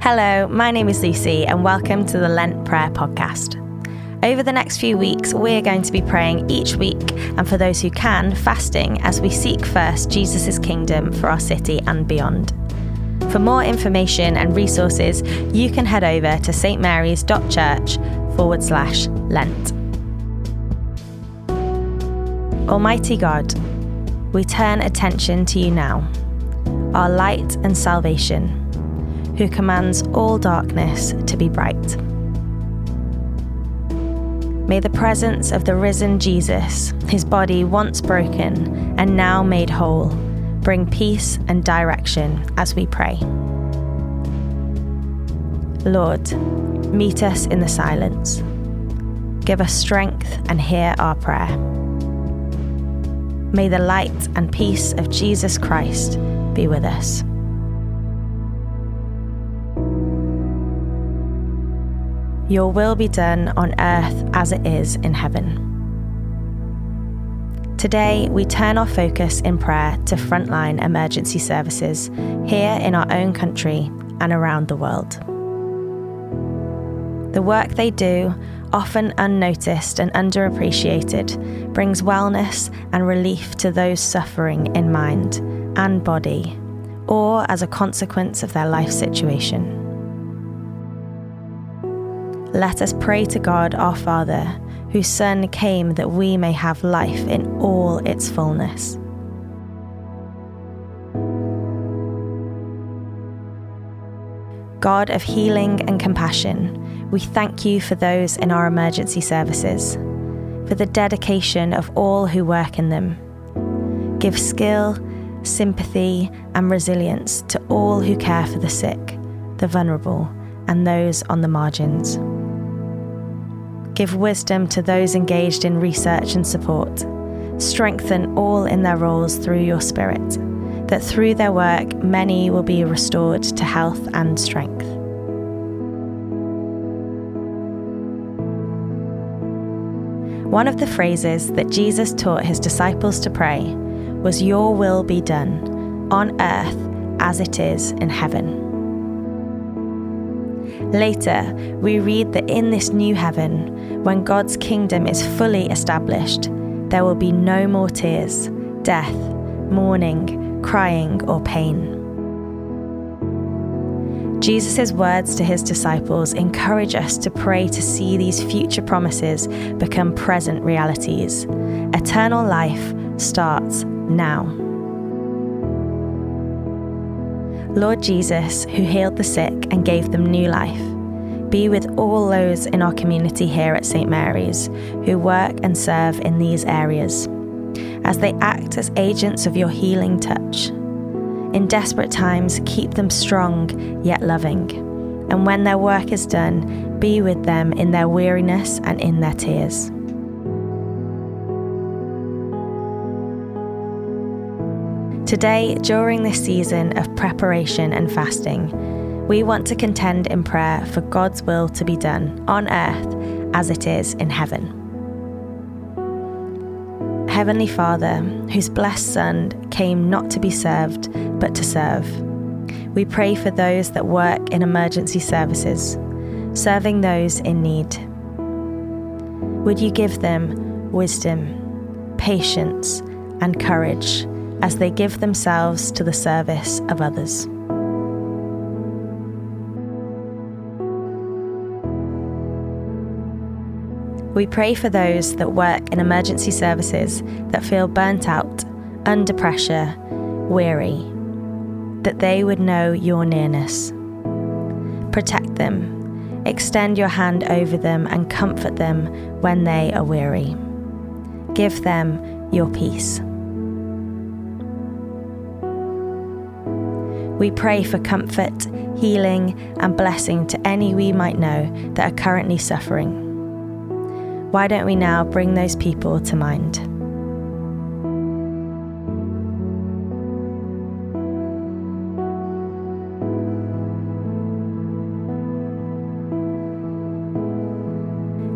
Hello, my name is Lucy, and welcome to the Lent Prayer Podcast. Over the next few weeks, we're going to be praying each week, and for those who can, fasting as we seek first Jesus' kingdom for our city and beyond. For more information and resources, you can head over to stmarys.church forward slash Lent. Almighty God, we turn attention to you now, our light and salvation who commands all darkness to be bright. May the presence of the risen Jesus, his body once broken and now made whole, bring peace and direction as we pray. Lord, meet us in the silence. Give us strength and hear our prayer. May the light and peace of Jesus Christ be with us. Your will be done on earth as it is in heaven. Today, we turn our focus in prayer to frontline emergency services here in our own country and around the world. The work they do, often unnoticed and underappreciated, brings wellness and relief to those suffering in mind and body, or as a consequence of their life situation let us pray to God our Father, whose Son came that we may have life in all its fullness. God of healing and compassion, we thank you for those in our emergency services, for the dedication of all who work in them. Give skill, sympathy, and resilience to all who care for the sick, the vulnerable, and those on the margins. Give wisdom to those engaged in research and support. Strengthen all in their roles through your Spirit, that through their work many will be restored to health and strength. One of the phrases that Jesus taught his disciples to pray was, Your will be done, on earth as it is in heaven. Later, we read that in this new heaven, when God's kingdom is fully established, there will be no more tears, death, mourning, crying, or pain. Jesus' words to his disciples encourage us to pray to see these future promises become present realities. Eternal life starts now. Lord Jesus, who healed the sick and gave them new life, be with all those in our community here at St. Mary's who work and serve in these areas, as they act as agents of your healing touch. In desperate times, keep them strong yet loving, and when their work is done, be with them in their weariness and in their tears. Today, during this season of preparation and fasting, we want to contend in prayer for God's will to be done on earth as it is in heaven. Heavenly Father, whose blessed Son came not to be served, but to serve, we pray for those that work in emergency services, serving those in need. Would you give them wisdom, patience, and courage? As they give themselves to the service of others. We pray for those that work in emergency services that feel burnt out, under pressure, weary, that they would know your nearness. Protect them, extend your hand over them, and comfort them when they are weary. Give them your peace. We pray for comfort, healing, and blessing to any we might know that are currently suffering. Why don't we now bring those people to mind?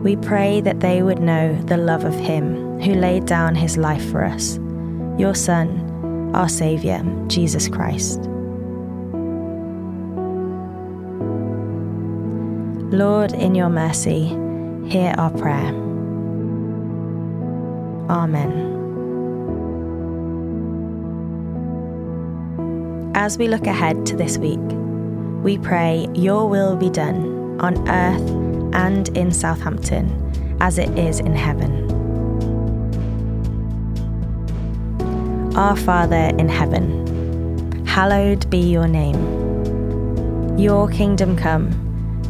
We pray that they would know the love of Him who laid down His life for us, your Son, our Saviour, Jesus Christ. Lord, in your mercy, hear our prayer. Amen. As we look ahead to this week, we pray your will be done on earth and in Southampton as it is in heaven. Our Father in heaven, hallowed be your name. Your kingdom come,